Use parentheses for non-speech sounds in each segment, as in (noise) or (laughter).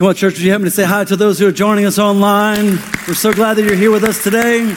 Come on, church, would you me to say hi to those who are joining us online? We're so glad that you're here with us today.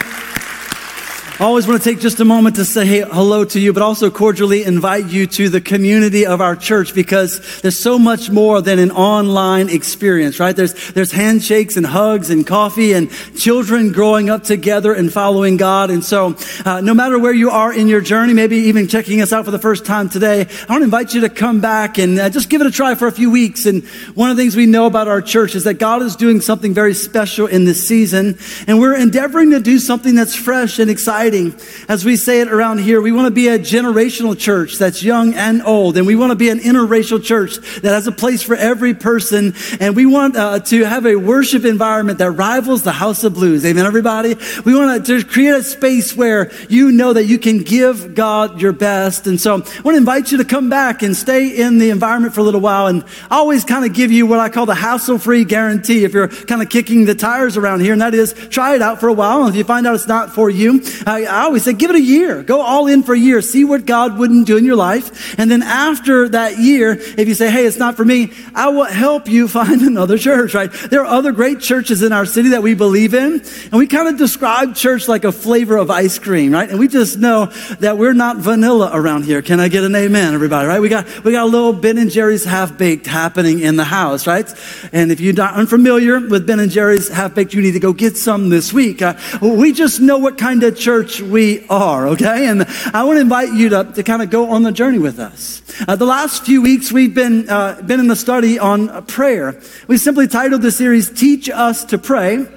I always want to take just a moment to say hello to you, but also cordially invite you to the community of our church because there's so much more than an online experience, right? There's, there's handshakes and hugs and coffee and children growing up together and following God. And so, uh, no matter where you are in your journey, maybe even checking us out for the first time today, I want to invite you to come back and uh, just give it a try for a few weeks. And one of the things we know about our church is that God is doing something very special in this season. And we're endeavoring to do something that's fresh and exciting exciting. As we say it around here, we want to be a generational church that's young and old. And we want to be an interracial church that has a place for every person. And we want uh, to have a worship environment that rivals the House of Blues. Amen, everybody? We want to create a space where you know that you can give God your best. And so I want to invite you to come back and stay in the environment for a little while. And I always kind of give you what I call the hassle free guarantee if you're kind of kicking the tires around here. And that is try it out for a while. And if you find out it's not for you, uh, I always say, give it a year. Go all in for a year. See what God wouldn't do in your life. And then after that year, if you say, hey, it's not for me, I will help you (laughs) find another church, right? There are other great churches in our city that we believe in. And we kind of describe church like a flavor of ice cream, right? And we just know that we're not vanilla around here. Can I get an amen, everybody, right? We got, we got a little Ben and Jerry's half baked happening in the house, right? And if you're not unfamiliar with Ben and Jerry's half baked, you need to go get some this week. Uh, we just know what kind of church we are, okay? And I want to invite you to, to kind of go on the journey with us. Uh, the last few weeks, we've been, uh, been in the study on uh, prayer. We simply titled the series, Teach Us to Pray. And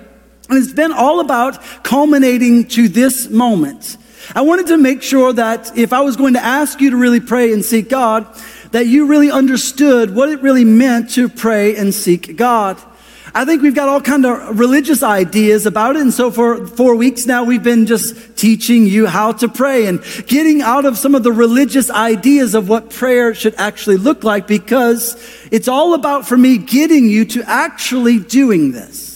it's been all about culminating to this moment. I wanted to make sure that if I was going to ask you to really pray and seek God, that you really understood what it really meant to pray and seek God. I think we've got all kind of religious ideas about it. And so for four weeks now, we've been just teaching you how to pray and getting out of some of the religious ideas of what prayer should actually look like because it's all about, for me, getting you to actually doing this.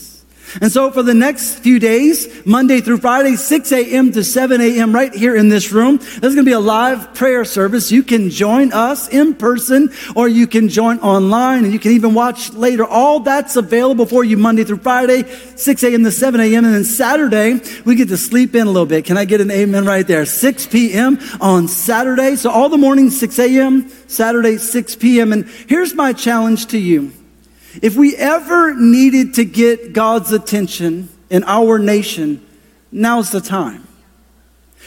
And so for the next few days, Monday through Friday, 6 a.m. to 7 a.m. right here in this room, there's going to be a live prayer service. You can join us in person or you can join online and you can even watch later. All that's available for you Monday through Friday, 6 a.m. to 7 a.m. And then Saturday, we get to sleep in a little bit. Can I get an amen right there? 6 p.m. on Saturday. So all the mornings, 6 a.m., Saturday, 6 p.m. And here's my challenge to you. If we ever needed to get God's attention in our nation, now's the time.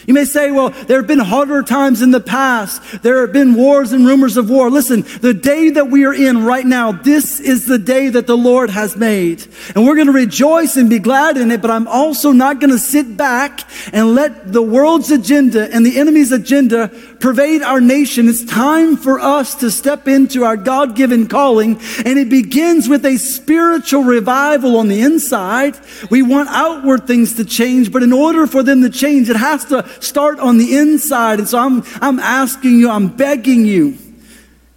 You may say, well, there have been harder times in the past. There have been wars and rumors of war. Listen, the day that we are in right now, this is the day that the Lord has made. And we're going to rejoice and be glad in it, but I'm also not going to sit back and let the world's agenda and the enemy's agenda pervade our nation. It's time for us to step into our God given calling, and it begins with a spiritual revival on the inside. We want outward things to change, but in order for them to change, it has to start on the inside. And so I'm, I'm asking you, I'm begging you,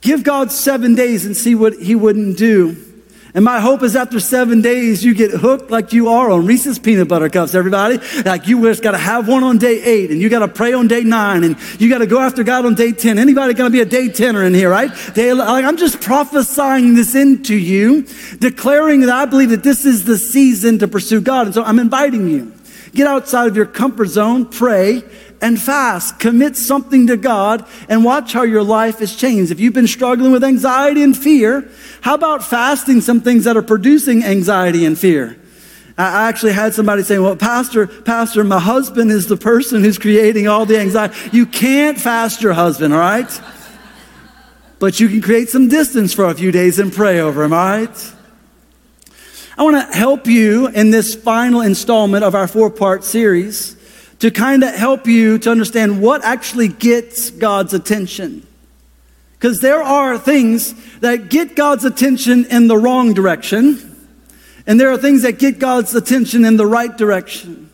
give God seven days and see what He wouldn't do. And my hope is after seven days, you get hooked like you are on Reese's peanut butter cups, everybody. Like you just got to have one on day eight and you got to pray on day nine and you got to go after God on day 10. Anybody going to be a day tenner in here, right? Day, like I'm just prophesying this into you, declaring that I believe that this is the season to pursue God. And so I'm inviting you. Get outside of your comfort zone, pray, and fast. Commit something to God and watch how your life is changed. If you've been struggling with anxiety and fear, how about fasting some things that are producing anxiety and fear? I actually had somebody saying, well, pastor, pastor, my husband is the person who's creating all the anxiety. You can't fast your husband, all right? But you can create some distance for a few days and pray over him, all right? I want to help you in this final installment of our four part series to kind of help you to understand what actually gets God's attention. Because there are things that get God's attention in the wrong direction, and there are things that get God's attention in the right direction.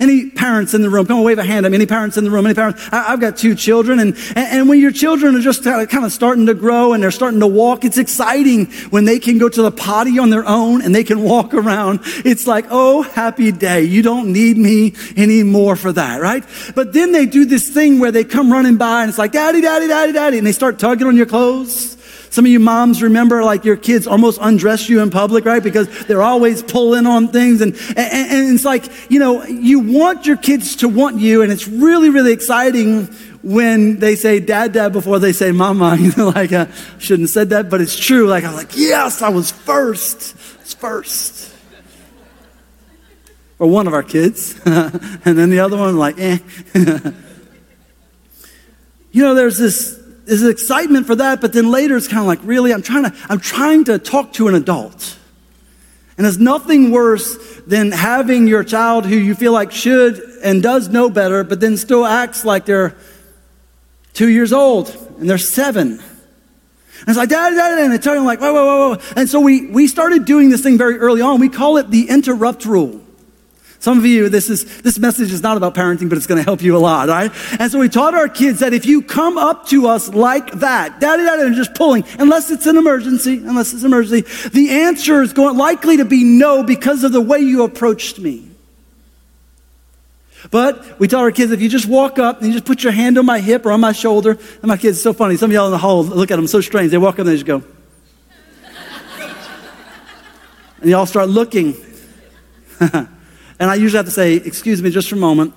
Any parents in the room? Come on, wave a hand at me. Any parents in the room? Any parents? I, have got two children, and, and when your children are just kind of starting to grow and they're starting to walk, it's exciting when they can go to the potty on their own and they can walk around. It's like, oh, happy day. You don't need me anymore for that, right? But then they do this thing where they come running by and it's like, daddy, daddy, daddy, daddy, and they start tugging on your clothes Some of you moms remember like your kids almost undress you in public, right? Because they're always pulling on things. And, and, and it's like, you know, you want your kids to want you. And it's really, really exciting when they say dad, dad before they say mama. (laughs) You know, like, I shouldn't have said that, but it's true. Like, I'm like, yes, I was first. It's first. Or one of our kids. (laughs) and then the other one, like, eh. (laughs) you know, there's this, this excitement for that, but then later it's kind of like, really, I'm trying to, I'm trying to talk to an adult. And there's nothing worse than having your child who you feel like should and does know better, but then still acts like they're two years old and they're seven. And it's like, dad, dad, and it's like, whoa, whoa, whoa, whoa. And so we, we started doing this thing very early on. We call it the interrupt rule. Some of you, this is this message is not about parenting, but it's going to help you a lot, right? And so we taught our kids that if you come up to us like that, daddy, daddy, and just pulling, unless it's an emergency, unless it's an emergency, the answer is going likely to be no because of the way you approached me. But we taught our kids if you just walk up and you just put your hand on my hip or on my shoulder, and my kids, so funny. Some of y'all in the hall look at them so strange. They walk up and they just go. (laughs) and y'all start looking. (laughs) And I usually have to say, excuse me just for a moment.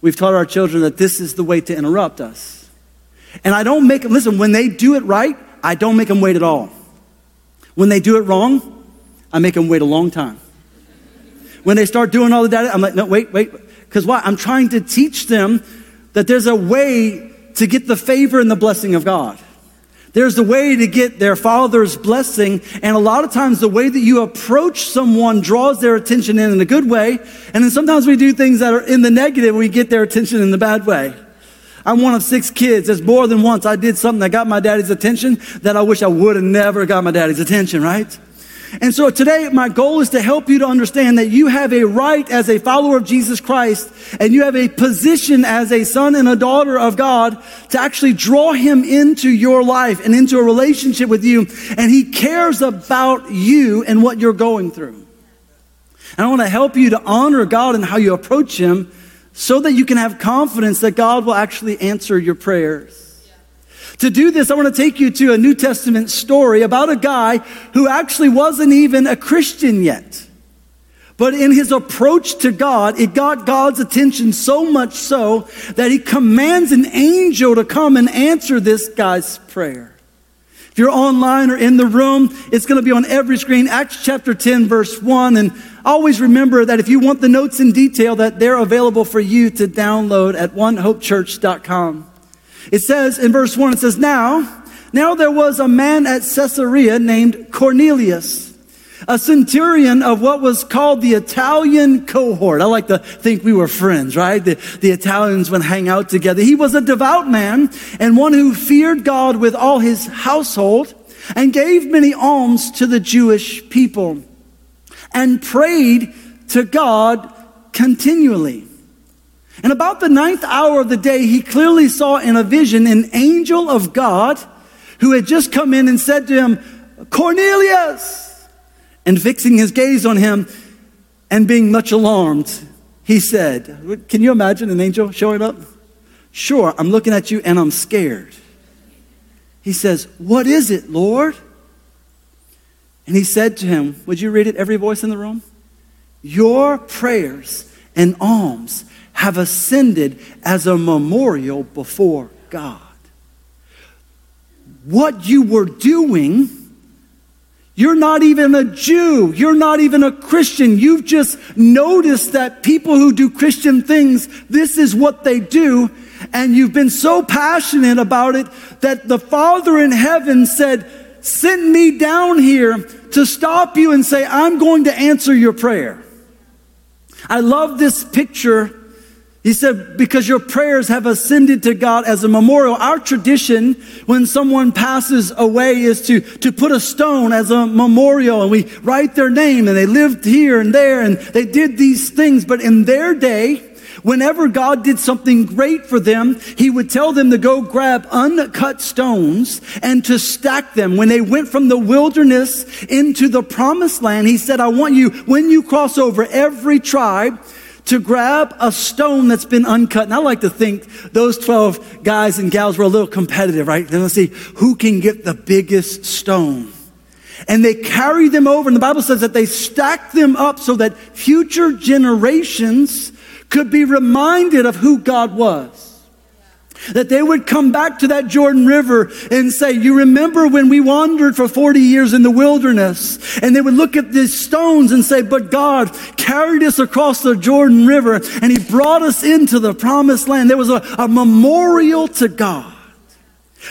We've taught our children that this is the way to interrupt us. And I don't make them, listen, when they do it right, I don't make them wait at all. When they do it wrong, I make them wait a long time. When they start doing all the data, I'm like, no, wait, wait. Because why? I'm trying to teach them that there's a way to get the favor and the blessing of God. There's a way to get their father's blessing. And a lot of times the way that you approach someone draws their attention in in a good way. And then sometimes we do things that are in the negative. We get their attention in the bad way. I'm one of six kids. There's more than once I did something that got my daddy's attention that I wish I would have never got my daddy's attention, right? And so today, my goal is to help you to understand that you have a right as a follower of Jesus Christ and you have a position as a son and a daughter of God to actually draw him into your life and into a relationship with you. And he cares about you and what you're going through. And I want to help you to honor God and how you approach him so that you can have confidence that God will actually answer your prayers. To do this, I want to take you to a New Testament story about a guy who actually wasn't even a Christian yet. But in his approach to God, it got God's attention so much so that he commands an angel to come and answer this guy's prayer. If you're online or in the room, it's going to be on every screen. Acts chapter 10, verse 1. And always remember that if you want the notes in detail, that they're available for you to download at onehopechurch.com. It says in verse 1, it says, Now, now there was a man at Caesarea named Cornelius, a centurion of what was called the Italian cohort. I like to think we were friends, right? The, the Italians would hang out together. He was a devout man and one who feared God with all his household and gave many alms to the Jewish people and prayed to God continually. And about the ninth hour of the day, he clearly saw in a vision an angel of God who had just come in and said to him, Cornelius! And fixing his gaze on him and being much alarmed, he said, Can you imagine an angel showing up? Sure, I'm looking at you and I'm scared. He says, What is it, Lord? And he said to him, Would you read it, every voice in the room? Your prayers and alms have ascended as a memorial before God. What you were doing, you're not even a Jew. You're not even a Christian. You've just noticed that people who do Christian things, this is what they do. And you've been so passionate about it that the Father in heaven said, Send me down here to stop you and say, I'm going to answer your prayer. I love this picture he said, because your prayers have ascended to God as a memorial. Our tradition when someone passes away is to, to put a stone as a memorial and we write their name and they lived here and there and they did these things. But in their day, whenever God did something great for them, He would tell them to go grab uncut stones and to stack them. When they went from the wilderness into the promised land, He said, I want you, when you cross over every tribe, to grab a stone that's been uncut. And I like to think those 12 guys and gals were a little competitive, right? Then let's see who can get the biggest stone. And they carry them over. And the Bible says that they stack them up so that future generations could be reminded of who God was. That they would come back to that Jordan River and say, You remember when we wandered for 40 years in the wilderness? And they would look at these stones and say, But God carried us across the Jordan River and He brought us into the promised land. There was a, a memorial to God.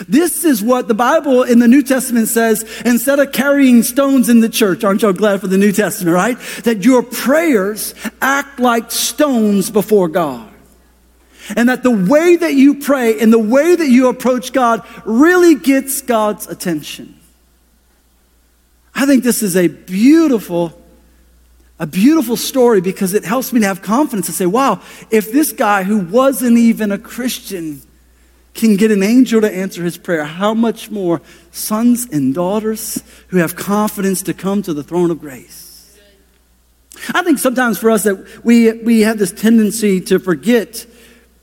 This is what the Bible in the New Testament says instead of carrying stones in the church. Aren't y'all glad for the New Testament, right? That your prayers act like stones before God. And that the way that you pray and the way that you approach God really gets God's attention. I think this is a beautiful, a beautiful story because it helps me to have confidence to say, wow, if this guy who wasn't even a Christian can get an angel to answer his prayer, how much more sons and daughters who have confidence to come to the throne of grace? I think sometimes for us that we, we have this tendency to forget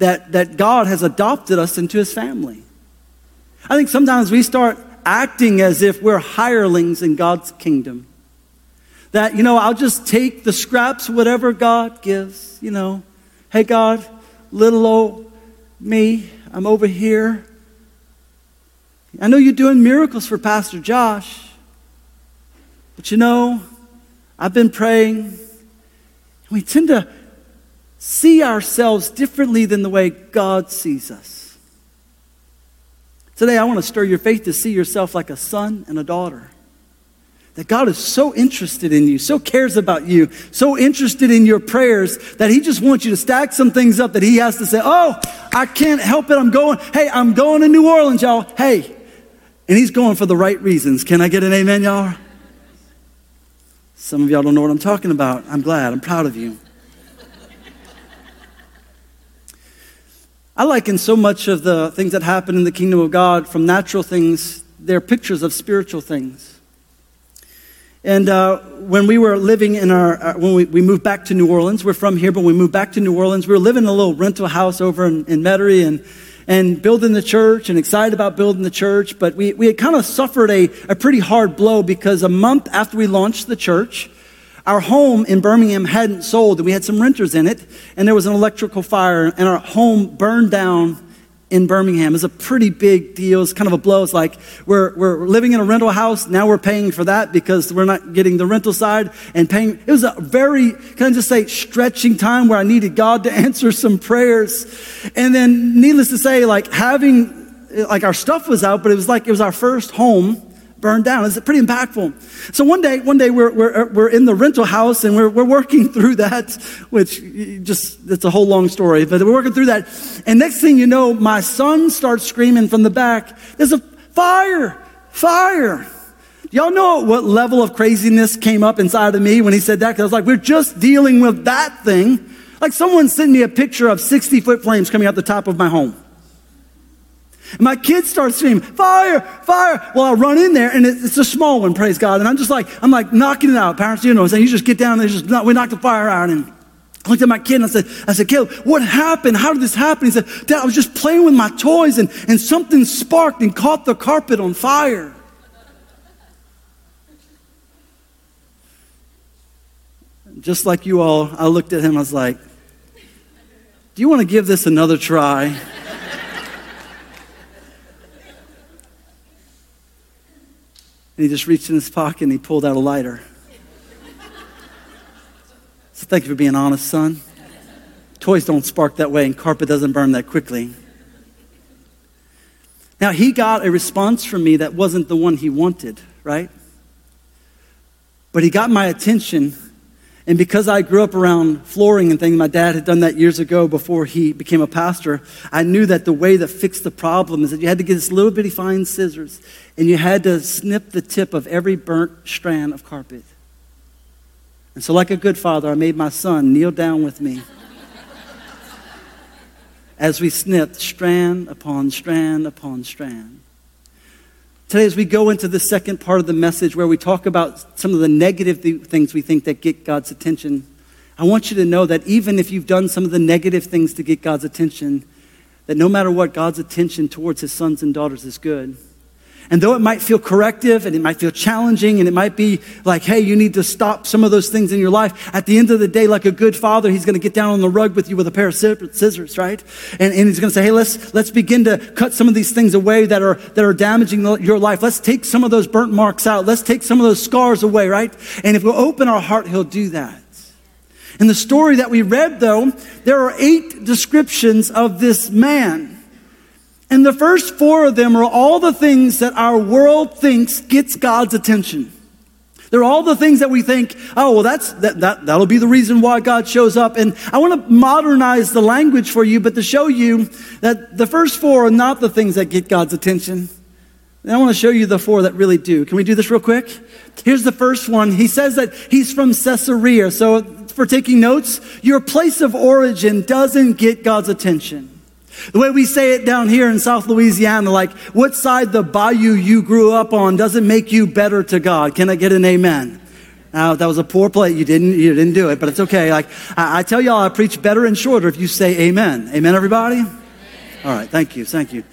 that, that God has adopted us into his family. I think sometimes we start acting as if we're hirelings in God's kingdom. That, you know, I'll just take the scraps, whatever God gives, you know. Hey, God, little old me, I'm over here. I know you're doing miracles for Pastor Josh, but you know, I've been praying. We tend to see ourselves differently than the way God sees us. Today, I want to stir your faith to see yourself like a son and a daughter. That God is so interested in you, so cares about you, so interested in your prayers that He just wants you to stack some things up that He has to say, Oh, I can't help it. I'm going, hey, I'm going to New Orleans, y'all. Hey. And He's going for the right reasons. Can I get an amen, y'all? Some of y'all don't know what I'm talking about. I'm glad. I'm proud of you. I liken so much of the things that happen in the kingdom of God from natural things, they're pictures of spiritual things. And uh, when we were living in our, uh, when we, we moved back to New Orleans, we're from here, but we moved back to New Orleans, we were living in a little rental house over in, in Metairie and, and building the church and excited about building the church. But we, we had kind of suffered a, a pretty hard blow because a month after we launched the church, our home in Birmingham hadn't sold, and we had some renters in it, and there was an electrical fire, and our home burned down in Birmingham. It's a pretty big deal. It's kind of a blow. It's like we're, we're living in a rental house. Now we're paying for that because we're not getting the rental side and paying. It was a very, can I just say, stretching time where I needed God to (laughs) answer some prayers. And then, needless to say, like having, like our stuff was out, but it was like it was our first home burned down. It's pretty impactful. So one day, one day we're, we're, we're in the rental house and we're, we're working (laughs) through that, which just, it's a whole long story, but we're working through that. And next thing you know, my son starts screaming from the back, there's a fire, fire. Y'all know what level of craziness came up inside of me when he said that? Because I was like, we're just dealing with that thing. Like someone sent me a picture of 60 foot flames coming out the top of my home. And my kids start screaming, fire, fire. Well, I run in there and it's a small one, praise God. And I'm just like, I'm like knocking it out. Parents, you know, saying, you just get down there, just, we knocked the fire out. And I looked at my kid and I said, I said, Caleb, what happened? How did this happen? He said, Dad, I was just playing with my toys and, and something sparked and caught the carpet on fire. Just like you all, I looked at him, I was like, do you want to give this another try? And he just reached in his pocket and he pulled out a lighter. So thank you for being honest, son. Toys don't spark that way and carpet doesn't burn that quickly. Now, he got a response from me that wasn't the one he wanted, right? But he got my attention and because I grew up around flooring and things, my dad had done that years ago before he became a pastor. I knew that the way to fix the problem is that you had to get this little bitty fine scissors and you had to snip the tip of every burnt strand of carpet. And so, like a good father, I made my son kneel down with me as we snipped strand upon strand upon strand. Today, as we go into the second part of the message where we talk about some of the negative th- things we think that get God's attention, I want you to know that even if you've done some of the negative things to get God's attention, that no matter what, God's attention towards his sons and daughters is good. And though it might feel corrective and it might feel challenging and it might be like, hey, you need to stop some of those things in your life, at the end of the day, like a good father, he's going to get down on the rug with you with a pair of scissors, right? And, and he's going to say, hey, let's, let's begin to cut some of these things away that are, that are damaging your life. Let's take some of those burnt marks out. Let's take some of those scars away, right? And if we open our heart, he'll do that. In the story that we read, though, there are eight descriptions of this man. And the first four of them are all the things that our world thinks gets God's attention. They're all the things that we think, oh, well, that's, that, that, that'll be the reason why God shows up. And I want to modernize the language for you, but to show you that the first four are not the things that get God's attention. And I want to show you the four that really do. Can we do this real quick? Here's the first one. He says that he's from Caesarea. So for taking notes, your place of origin doesn't get God's attention. The way we say it down here in South Louisiana, like, what side the bayou you grew up on doesn't make you better to God. Can I get an amen? Now, that was a poor play. You didn't, you didn't do it, but it's okay. Like, I, I tell y'all, I preach better and shorter if you say amen. Amen, everybody? Amen. All right, thank you, thank you.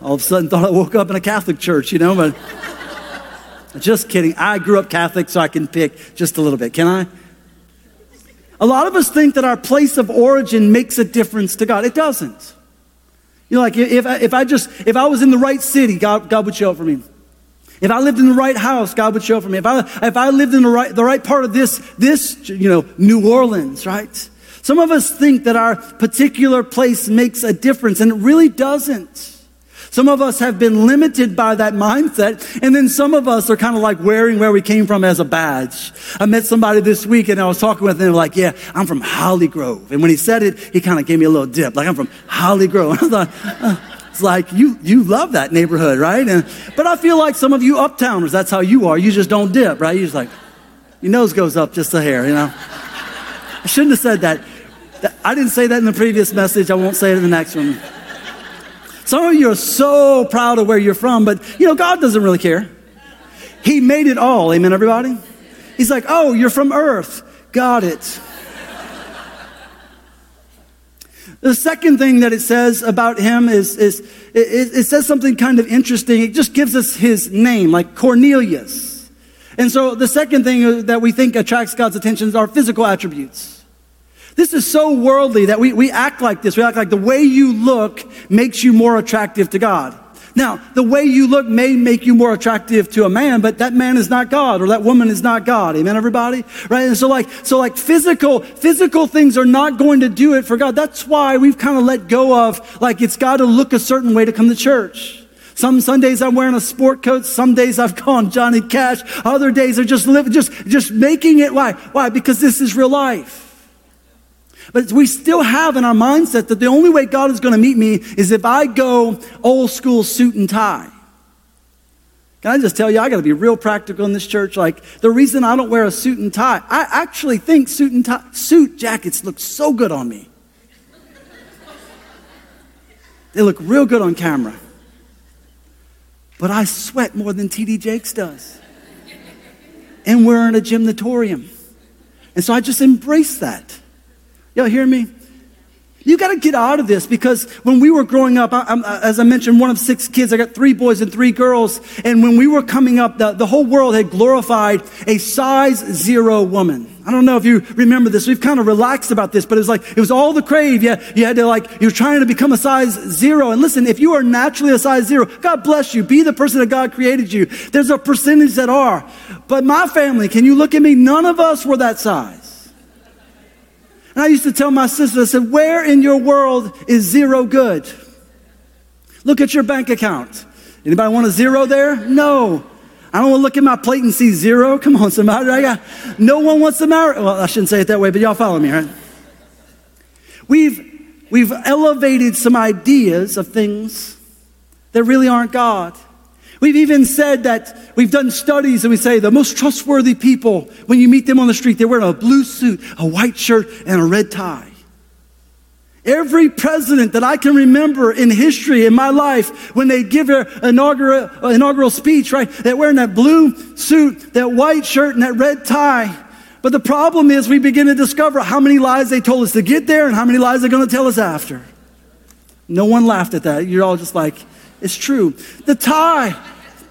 All of a sudden thought I woke up in a Catholic church, you know, but (laughs) just kidding. I grew up Catholic, so I can pick just a little bit. Can I? A lot of us think that our place of origin makes a difference to God. It doesn't. You know, like if, if I just, if I was in the right city, God, God would show up for me. If I lived in the right house, God would show up for me. If I, if I lived in the right, the right part of this, this, you know, New Orleans, right? Some of us think that our particular place makes a difference, and it really doesn't. Some of us have been limited by that mindset, and then some of us are kind of like wearing where we came from as a badge. I met somebody this week and I was talking with them like, yeah, I'm from Holly Grove. And when he said it, he kind of gave me a little dip, like I'm from Holly Grove. (laughs) And I thought, uh, it's like you you love that neighborhood, right? And, but I feel like some of you uptowners, that's how you are. You just don't dip, right? You're just like, your nose goes up just a hair, you know. I shouldn't have said that. I didn't say that in the previous message. I won't say it in the next one. Some of you are so proud of where you're from, but you know, God doesn't really care. He made it all. Amen, everybody? He's like, oh, you're from earth. Got it. The second thing that it says about him is, is it, it, says something kind of interesting. It just gives us his name, like Cornelius. And so the second thing that we think attracts God's attention is our physical attributes. This is so worldly that we, we act like this. We act like the way you look makes you more attractive to God. Now, the way you look may make you more attractive to a man, but that man is not God or that woman is not God. Amen, everybody? Right? And so like, so like physical, physical things are not going to do it for God. That's why we've kind of let go of like it's got to look a certain way to come to church. Some Sundays I'm wearing a sport coat. Some days I've (laughs) gone Johnny Cash. Other days are just living, just, just making it. Why? Why? Because this is real life. But we still have in our mindset that the only way God is going to meet me is if I go old school suit and tie. Can I just tell you, I got to be real practical in this church. Like, the reason I don't wear a suit and tie, I actually think suit and tie, suit jackets look so good on me. They look real good on camera. But I sweat more than TD Jakes does. And we're in a gymnatorium. And so I just embrace that. Y'all hear me? You got to get out of this because when we were growing up, I, uh, as I mentioned, one of six kids, I got three boys and three girls. And when we were coming up, the, the whole world had glorified a size zero woman. I don't know if you remember this. We've kind of relaxed about this, but it was like, it was all the crave. Yeah, you had to like, you were trying to become a size zero. And listen, if you are naturally a size zero, God bless you. Be the person that God created you. There's a percentage that are. But my family, can you look at me? None of us were that size. And I used to tell my sister, I said, where in your world is zero good? Look at your bank account. Anybody want a zero there? No. I don't want to look at my plate and see zero. (laughs) Come on, somebody. I got, no one wants to marry. Well, I shouldn't say it that way, but y'all follow me, right? We've, we've elevated some ideas of things that really aren't God. We've even said that we've done studies and we say the most trustworthy people, when you meet them on the street, they're wearing a blue suit, a white shirt, and a red tie. Every president that I can remember in history in my life, when they give their inaugural, uh, inaugural speech, right, they're wearing that blue suit, that white shirt, and that red tie. But the problem is we begin to discover how many lies they told us to get there and how many lies they're going to tell us after. No one laughed at that. You're all just like, it's true. The tie,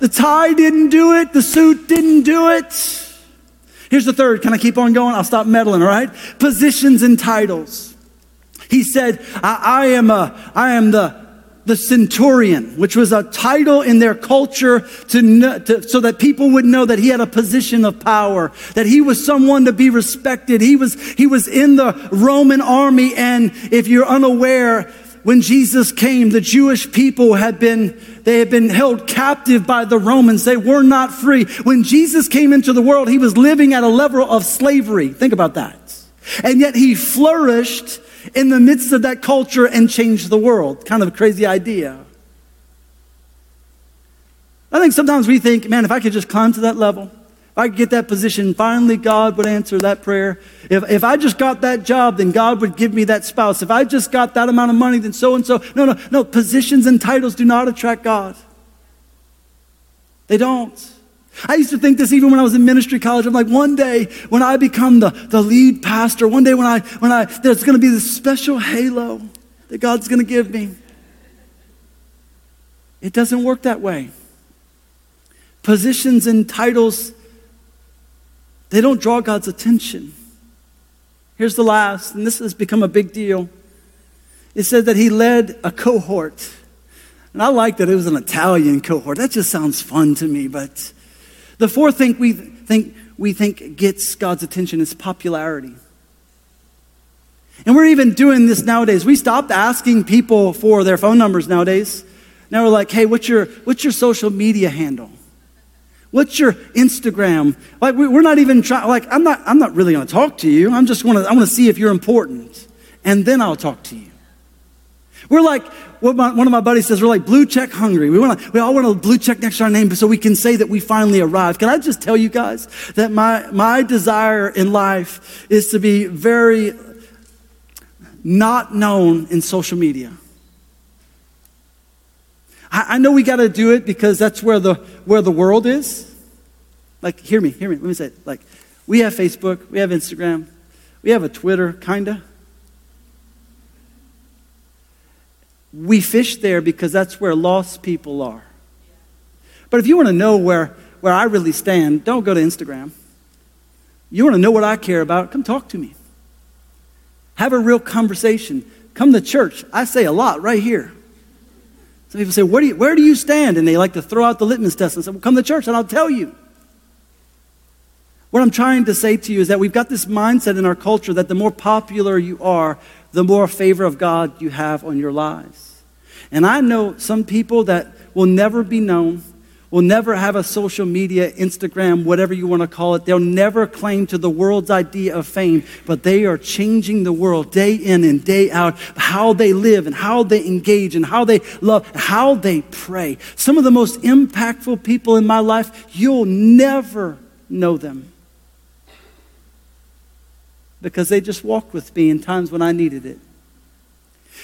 the tie didn't do it. The suit didn't do it. Here's the third. Can I keep on going? I'll stop meddling, all right? Positions and titles. He said, I, I am a, I am the, the centurion, which was a title in their culture to, to, so that people would know that he had a position of power, that he was someone to be respected. He was, he was in the Roman army. And if you're unaware, when Jesus came, the Jewish people had been, they had been held captive by the Romans. They were not free. When Jesus came into the world, he was living at a level of slavery. Think about that. And yet he flourished in the midst of that culture and changed the world. Kind of a crazy idea. I think sometimes we think, man, if I could just climb to that level, if I could get that position, finally God would answer that prayer. If, if I just got that job, then God would give me that spouse. If I just got that amount of money, then so and so. No, no, no. Positions and titles do not attract God. They don't. I used to think this even when I was in ministry college. I'm like, one day when I become the, the lead pastor, one day when I, when I, there's going to be this special halo that God's going to give me. It doesn't work that way. Positions and titles, they don't draw God's attention. Here's the last, and this has become a big deal. It says that he led a cohort. And I like that it was an Italian cohort. That just sounds fun to me, but the fourth thing we think, we think gets God's attention is popularity. And we're even doing this nowadays. We stopped asking people for their phone numbers nowadays. Now we're like, hey, what's your, what's your social media handle? What's your Instagram? Like we're not even trying, like I'm not, I'm not really going to talk to you. I'm just want to, I want to see if you're important. And then I'll talk to you. We're like, one of my buddies says, we're like blue check hungry. We, want to, we all want a blue check next to our name so we can say that we finally arrived. Can I just tell you guys that my, my desire in life is to be very not known in social media? I, I know we got to do it because that's where the, where the world is. Like, hear me, hear me. Let me say it. Like, we have Facebook, we have Instagram, we have a Twitter, kind of. We fish there because that's where lost people are. But if you want to know where, where I really stand, don't go to Instagram. You want to know what I care about? Come talk to me. Have a real conversation. Come to church. I say a lot right here. Some people say, where do, you, where do you stand? And they like to throw out the litmus test and say, well, come to church and I'll tell you. What I'm trying to say to you is that we've got this mindset in our culture that the more popular you are, the more favor of God you have on your lives. And I know some people that will never be known, will never have a social media, Instagram, whatever you want to call it. They'll never claim to the world's idea of fame, but they are changing the world day in and day out, how they live and how they engage and how they love, how they pray. Some of the most impactful people in my life, you'll never know them because they just walked with me in times when I needed it.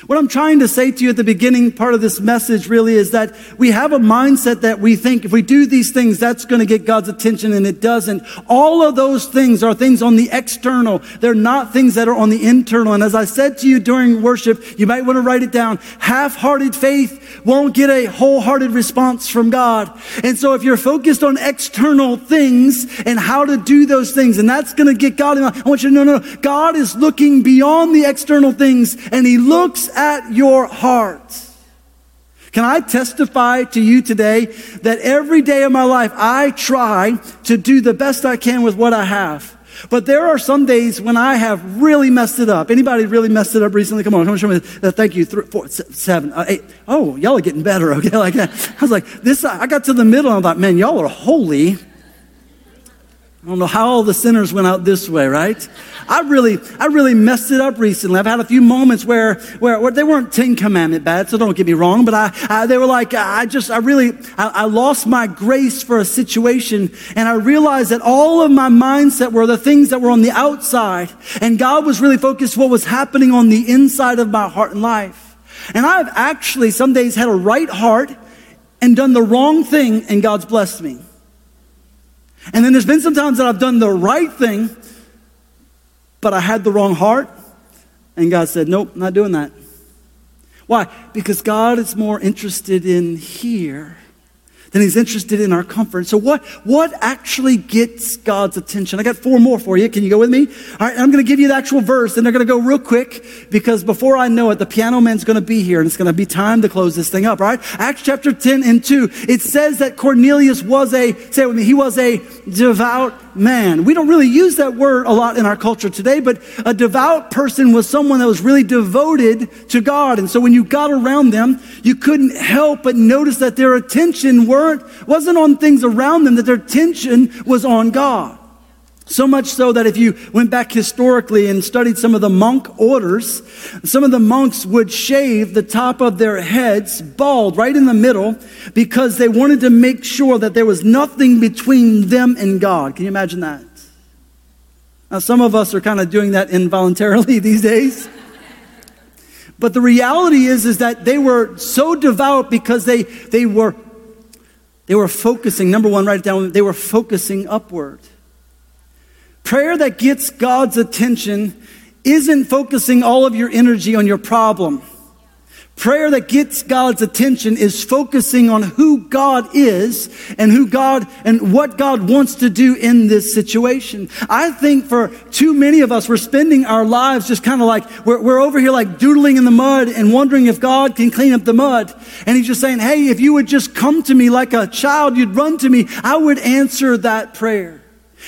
What I'm trying to say to you at the beginning part of this message really is that we have a mindset that we think if we do these things, that's going to get God's attention, and it doesn't. All of those things are things on the external. They're not things that are on the internal. And as I said to you during worship, you might want to write it down. Half-hearted faith won't get a wholehearted response from God. And so if you're focused on external things and how to do those things, and that's going to get God, I want you to know, no, no, God is looking beyond the external things, and He looks at your heart. Can I testify to you today that every day of my life I try to do the best I can with what I have. But there are some days when I have really messed it up. Anybody really messed it up recently? Come on, come on, show me. Uh, thank you. Three, four, seven, uh, eight. Oh, y'all are getting better. (laughs) Okay, like that. I was like, this. I got to the middle. and I thought, man, y'all are holy. I don't know how all the sinners went out this way, right? I really, I really messed it up recently. I've had a few moments where, where, where they weren't Ten Commandment bad, so don't get me wrong, but I, I they were like, uh, I just, I really, I, I lost my grace for a situation, and I realized that all of my mindset were the things that were on the outside, and God was really focused what was happening on the inside of my heart and life. And I've actually some days had a right heart and done the wrong thing, and God's blessed me. And then there's been some times that I've done the right thing but I had the wrong heart. And God said, Nope, not doing that. Why? Because God is more interested in here than he's interested in our comfort. So what, what actually gets God's attention? I got four more for you. Can you go with me? All right, I'm going to give you the actual verse and they're going to go real quick because before I know it, the piano man's going to be here and it's going to be time to close this thing up, all right? Acts chapter 10 and 2, it says that Cornelius was a, say it with me, he was a devout man. We don't really use that word a lot in our culture today, but a devout person was someone that was really devoted to God. And so when you got around them, you couldn't help but notice that their attention weren't, wasn't on things around them, that their attention was on God. So much so that if you went back historically and studied some of the monk orders, some of the monks would shave the top of their heads bald right in the middle because they wanted to make sure that there was nothing between them and God. Can you imagine that? Now, some of us are kind of doing that involuntarily (laughs) these days. But the reality is, is that they were so devout because they, they were, they were focusing, number one, write it down, they were focusing upward. Prayer that gets God's attention isn't focusing all of your energy on your problem. Prayer that gets God's attention is focusing on who God is and who God and what God wants to do in this situation. I think for too many of us, we're spending our lives just kind of like, we're, we're over here like doodling in the mud and wondering if God can clean up the mud. And He's just saying, hey, if you would just come to me like a child, you'd run to me, I would answer that prayer.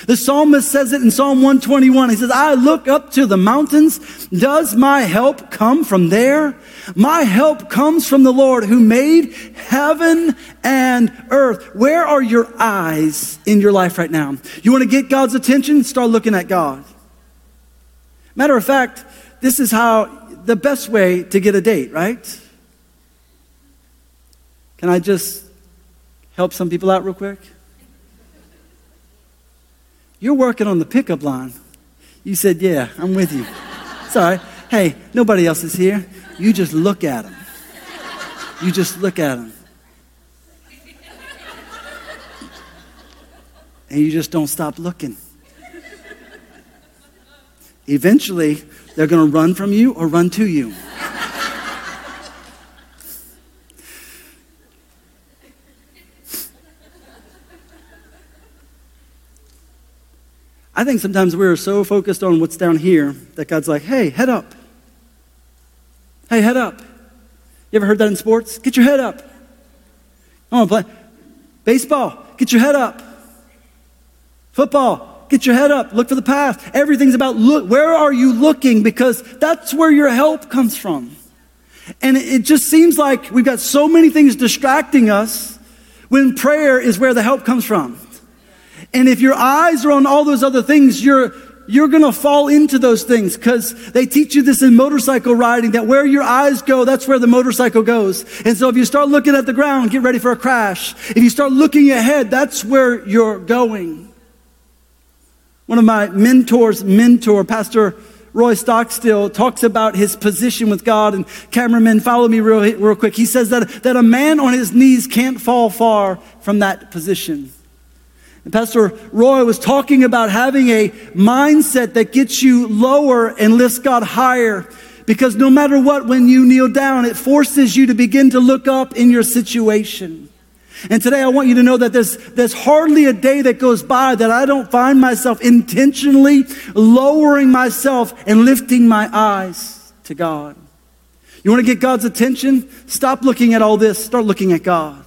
The psalmist says it in Psalm 121. He says, I look up to the mountains. Does my help come from there? My help comes from the Lord who made heaven and earth. Where are your eyes in your life right now? You want to get God's attention? Start looking at God. Matter of fact, this is how the best way to get a date, right? Can I just help some people out real quick? You're working on the pickup line. You said, Yeah, I'm with you. Sorry. Hey, nobody else is here. You just look at them. You just look at them. And you just don't stop looking. Eventually, they're going to run from you or run to you. I think sometimes we're so focused on what's down here that God's like, hey, head up. Hey, head up. You ever heard that in sports? Get your head up. Come on, play. Baseball, get your head up. Football, get your head up. Look for the path. Everything's about look. Where are you looking? Because that's where your help comes from. And it just seems like we've got so many things distracting us when prayer is where the help comes from. And if your eyes are on all those other things, you're, you're going to fall into those things because they teach you this in motorcycle riding that where your eyes go, that's where the motorcycle goes. And so if you start looking at the ground, get ready for a crash. If you start looking ahead, that's where you're going. One of my mentors, mentor, Pastor Roy Stockstill, talks about his position with God. And cameramen, follow me real, real quick. He says that, that a man on his knees can't fall far from that position. And Pastor Roy was talking about having a mindset that gets you lower and lifts God higher. Because no matter what, when you kneel down, it forces you to begin to look up in your situation. And today I want you to know that there's, there's hardly a day that goes by that I don't find myself intentionally lowering myself and lifting my eyes to God. You want to get God's attention? Stop looking at all this, start looking at God.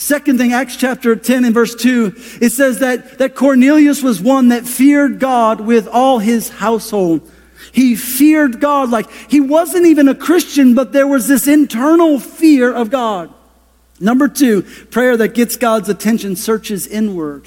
Second thing, Acts chapter 10 and verse 2, it says that, that Cornelius was one that feared God with all his household. He feared God like he wasn't even a Christian, but there was this internal fear of God. Number two, prayer that gets God's attention searches inward.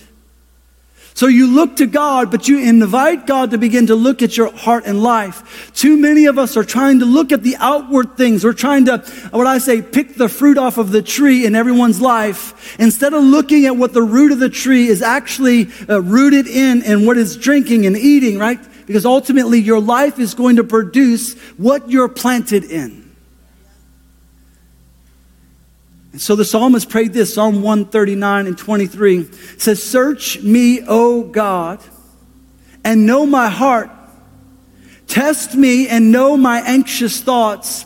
So you look to God, but you invite God to begin to look at your heart and life. Too many of us are trying to look at the outward things. We're trying to, what I say, pick the fruit off of the tree in everyone's life instead of looking at what the root of the tree is actually uh, rooted in and what is drinking and eating, right? Because ultimately your life is going to produce what you're planted in. And so the psalmist prayed this Psalm 139 and 23 says, Search me, O God, and know my heart. Test me and know my anxious thoughts.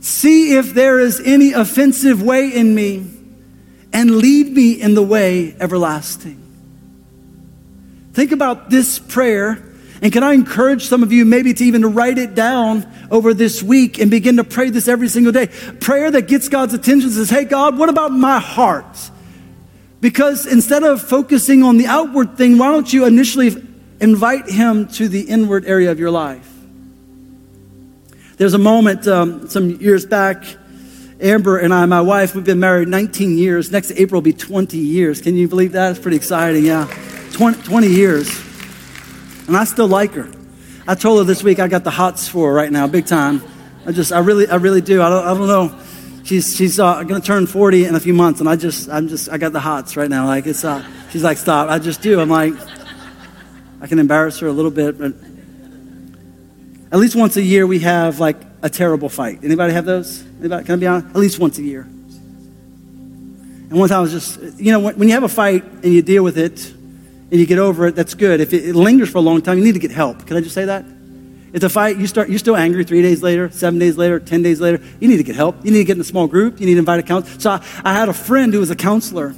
See if there is any offensive way in me, and lead me in the way everlasting. Think about this prayer. And can I encourage some of you maybe to even write it down over this week and begin to pray this every single day? Prayer that gets God's attention says, Hey, God, what about my heart? Because instead of focusing on the outward thing, why don't you initially invite Him to the inward area of your life? There's a moment um, some years back, Amber and I, my wife, we've been married 19 years. Next April will be 20 years. Can you believe that? It's pretty exciting, yeah. 20, 20 years. And I still like her. I told her this week I got the hots for her right now, big time. I just, I really, I really do. I don't, I don't know. She's, she's uh, going to turn 40 in a few months, and I just, I'm just, I got the hots right now. Like, it's, uh, she's like, stop. I just do. I'm like, I can embarrass her a little bit, but at least once a year, we have like a terrible fight. Anybody have those? Anybody? Can I be honest? At least once a year. And one time I was just, you know, when, when you have a fight and you deal with it and you get over it, that's good. If it, it, lingers for a long time, you need to get help. Can I just say that? If a fight, you start, you're still angry three days later, seven days later, 10 days later, you need to get help. You need to get in a small group. You need to invite a counselor. So I, I had a friend who was a counselor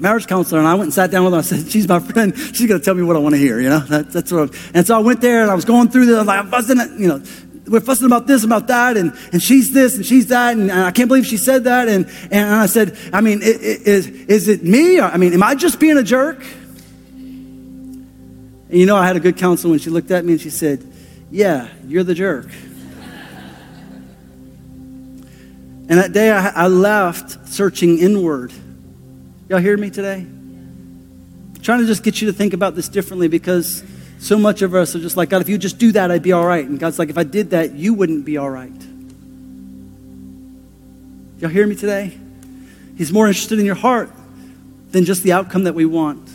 marriage counselor, and I went and sat down with her. I said, "She's my friend. She's going to tell me what I want to hear." You know, that, that's what. I'm, and so I went there, and I was going through this. I was like, I'm fussing, you know, we're fussing about this, about that, and, and she's this, and she's that, and, and I can't believe she said that. And, and I said, I mean, is, is it me? I mean, am I just being a jerk? And you know, I had a good counselor when she looked at me and she said, Yeah, you're the jerk. and that day I, I left searching inward. Y'all hear me today? I'm trying to just get you to think about this differently because so much of us are just like, God, if you just do that, I'd be all right. And God's like, if I did that, you wouldn't be all right. Y'all hear me today? He's more interested in your heart than just the outcome that we want.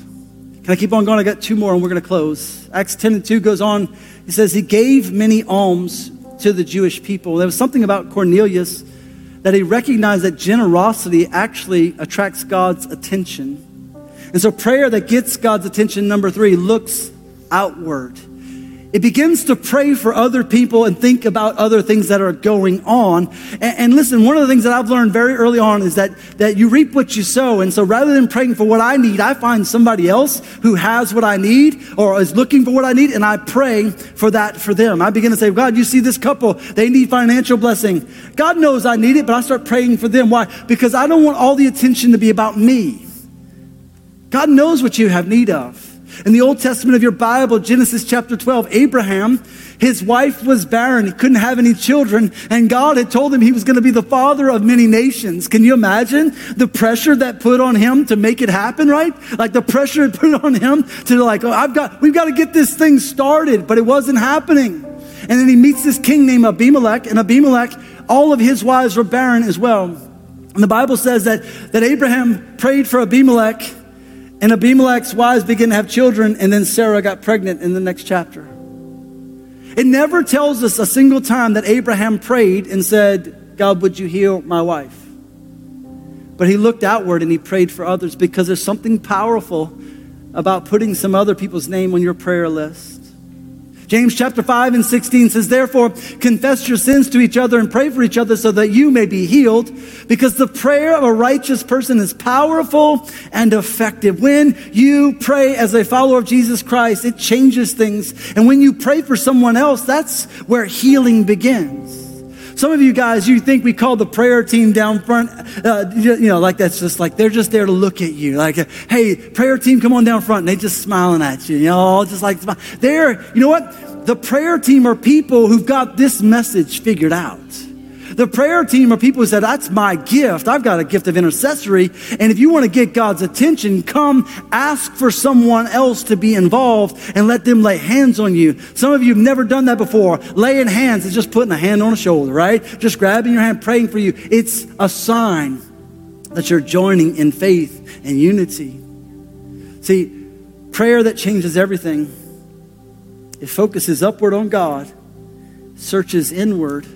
Can I keep on going? I got two more and we're going to close. Acts 10 and 2 goes on. He says, He gave many alms to the Jewish people. There was something about Cornelius that he recognized that generosity actually attracts God's attention. And so, prayer that gets God's attention, number three, looks outward. It begins to pray for other people and think about other things that are going on. And, and, listen, one of the things that I've learned very early on is that, that you reap what you sow. And so rather than praying for what I need, I find somebody else who has what I need or is looking for what I need, and I pray for that for them. I begin to say, God, you see this couple, they need financial blessing. God knows I need it, but I start praying for them. Why? Because I don't want all the attention to be about me. God knows what you have need of. In the Old Testament of your Bible, Genesis chapter 12, Abraham, his wife was barren. He couldn't have any children. And God had told him he was going to be the father of many nations. Can you imagine the pressure that put on him to make it happen, right? Like the pressure it put on him to like, oh, I've got, we've got to get this thing started, but it wasn't happening. And then he meets this king named Abimelech, and Abimelech, all of his wives were barren as well. And the Bible says that, that Abraham prayed for Abimelech and Abimelech's wives began to have children, and then Sarah got pregnant in the next chapter. It never tells us a single time that Abraham prayed and said, God, would you heal my wife? But he looked outward and he prayed for others because there's something powerful about putting some other people's name on your prayer list. James chapter 5 and 16 says, Therefore, confess your sins to each other and pray for each other so that you may be healed, because the prayer of a righteous person is powerful and effective. When you pray as a follower of Jesus Christ, it changes things. And when you pray for someone else, that's where healing begins. Some of you guys, you think we call the prayer team down front, uh, you know, like that's just like they're just there to look at you. Like, hey, prayer team, come on down front. And they just smiling at you, you know, just like, they're, you know what? The prayer team are people who've got this message figured out. The prayer team are people who said, That's my gift. I've got a gift of intercessory. And if you want to get God's attention, come ask for someone else to be involved and let them lay hands on you. Some of you have never done that before. Laying hands is just putting a hand on a shoulder, right? Just grabbing your hand, praying for you. It's a sign that you're joining in faith and unity. See, prayer that changes everything. It focuses upward on God, searches inward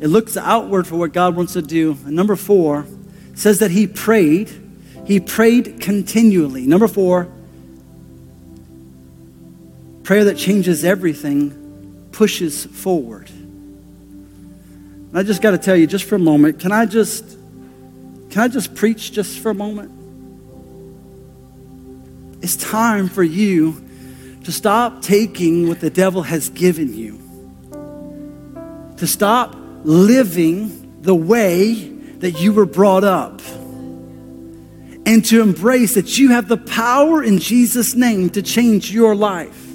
it looks outward for what God wants to do. And number four says that he prayed. He prayed continually. Number four, prayer that changes everything pushes forward. And I just got to tell you, just for a moment, can I just can I just preach just for a moment? It's time for you to stop taking what the devil has given you, to stop living the way that you were brought up, and to embrace that you have the power in Jesus' name to change your life.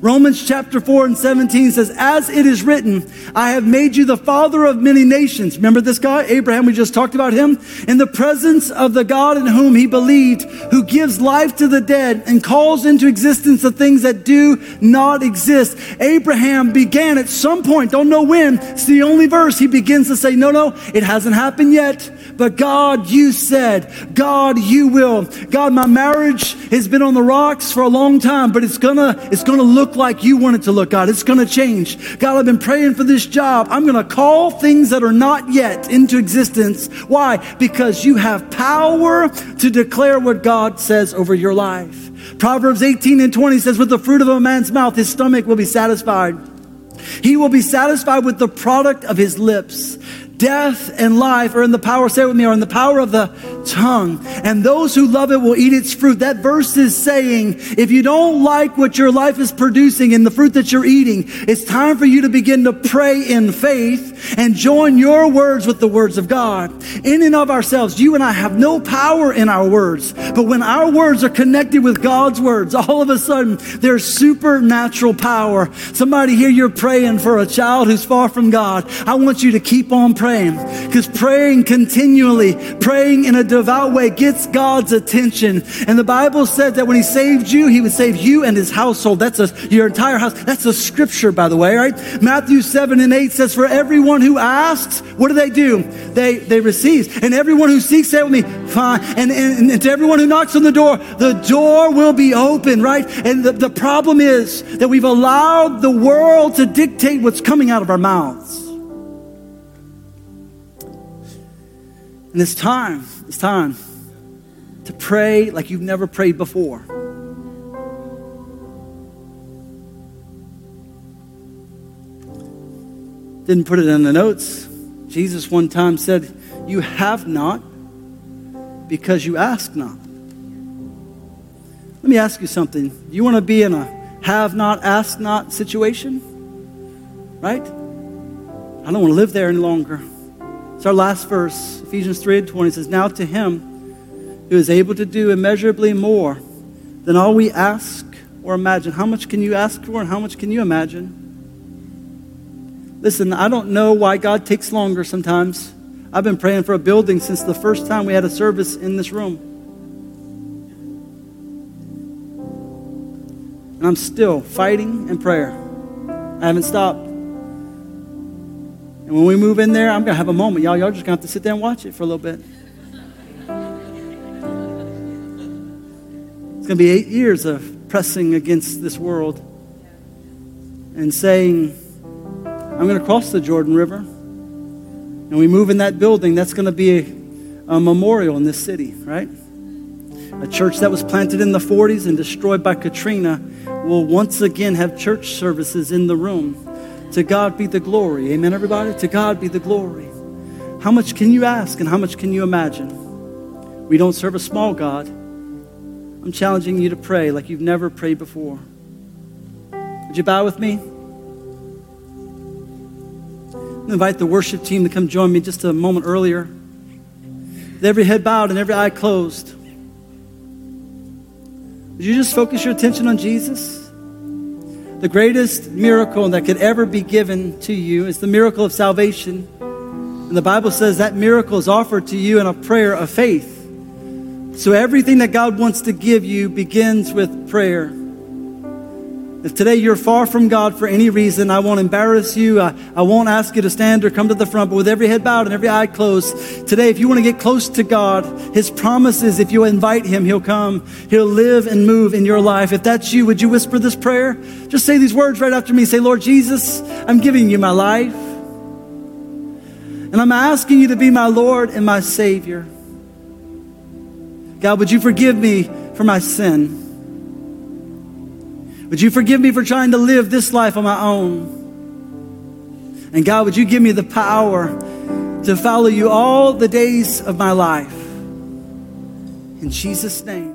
Romans chapter 4 and 17 says, As it is written, I have made you the father of many nations. Remember this guy, Abraham, we just talked about him? In the presence of the God in whom he believed, who gives life to the dead and calls into existence the things that do not exist. Abraham began at some point, don't know when, it's the only verse he begins to say, No, no, it hasn't happened yet. But God, you said, God, you will. God, my marriage has been on the rocks for a long time, but it's gonna, it's gonna look like you want it to look, God. It's gonna change. God, I've been praying for this job. I'm gonna call things that are not yet into existence. Why? Because you have power to declare what God says over your life. Proverbs 18 and 20 says, With the fruit of a man's mouth, his stomach will be satisfied. He will be satisfied with the product of his lips. Death and life are in the power, say it with me, are in the power of the tongue. And those who love it will eat its fruit. That verse is saying, if you don't like what your life is producing and the fruit that you're eating, it's time for you to begin to pray in faith and join your words with the words of God. In and of ourselves, you and I have no power in our words. But when our words are connected with God's words, all of a sudden there's supernatural power. Somebody here, you're praying for a child who's far from God. I want you to keep on praying praying. Because praying continually, praying in a devout way gets God's attention. And the Bible said that when He saved you, He would save you and His household. That's a, your entire house. That's a scripture, by the way, right? Matthew 7 and 8 says, For everyone who asks, what do they do? They, they receive. And everyone who seeks, say with me, fine. And, and, and to everyone who knocks on the door, the door will be open, right? And the, the problem is that we've allowed the world to dictate what's coming out of our mouths. And it's time, it's time to pray like you've never prayed before. Didn't put it in the notes. Jesus one time said, You have not because you ask not. Let me ask you something. You want to be in a have not, ask not situation? Right? I don't want to live there any longer. It's our last verse, Ephesians 3 and 20 says, Now to him who is able to do immeasurably more than all we ask or imagine. How much can you ask for and how much can you imagine? Listen, I don't know why God takes longer sometimes. I've been praying for a building since the first time we had a service in this room. And I'm still fighting in prayer. I haven't stopped. And when we move in there, I'm going to have a moment. Y'all, y'all just going to have to sit there and watch it for a little bit. It's going to be eight years of pressing against this world and saying, I'm going to cross the Jordan River. And we move in that building, that's going to be a, a memorial in this city, right? A church that was planted in the 40s and destroyed by Katrina will once again have church services in the room to God be the glory. Amen, everybody? To God be the glory. How much can you ask and how much can you imagine? We don't serve a small God. I'm challenging you to pray like you've never prayed before. Would you bow with me? I invite the worship team to come join me just a moment earlier. With every head bowed and every eye closed. Would you just focus your attention on Jesus? The greatest miracle that could ever be given to you is the miracle of salvation. And the Bible says that miracle is offered to you in a prayer of faith. So everything that God wants to give you begins with prayer. If today you're far from God for any reason, I won't embarrass you. I, I won't ask you to stand or come to the front, but with every head bowed and every eye closed, today, if you want to get close to God, His promises, if you invite Him, He'll come. He'll live and move in your life. If that's you, would you whisper this prayer? Just say these words right after me. Say, Lord Jesus, I'm giving you my life. And I'm asking you to be my Lord and my Savior. God, would you forgive me for my sin? Would you forgive me for trying to live this life on my own? And God, would you give me the power to follow you all the days of my life? In Jesus' name.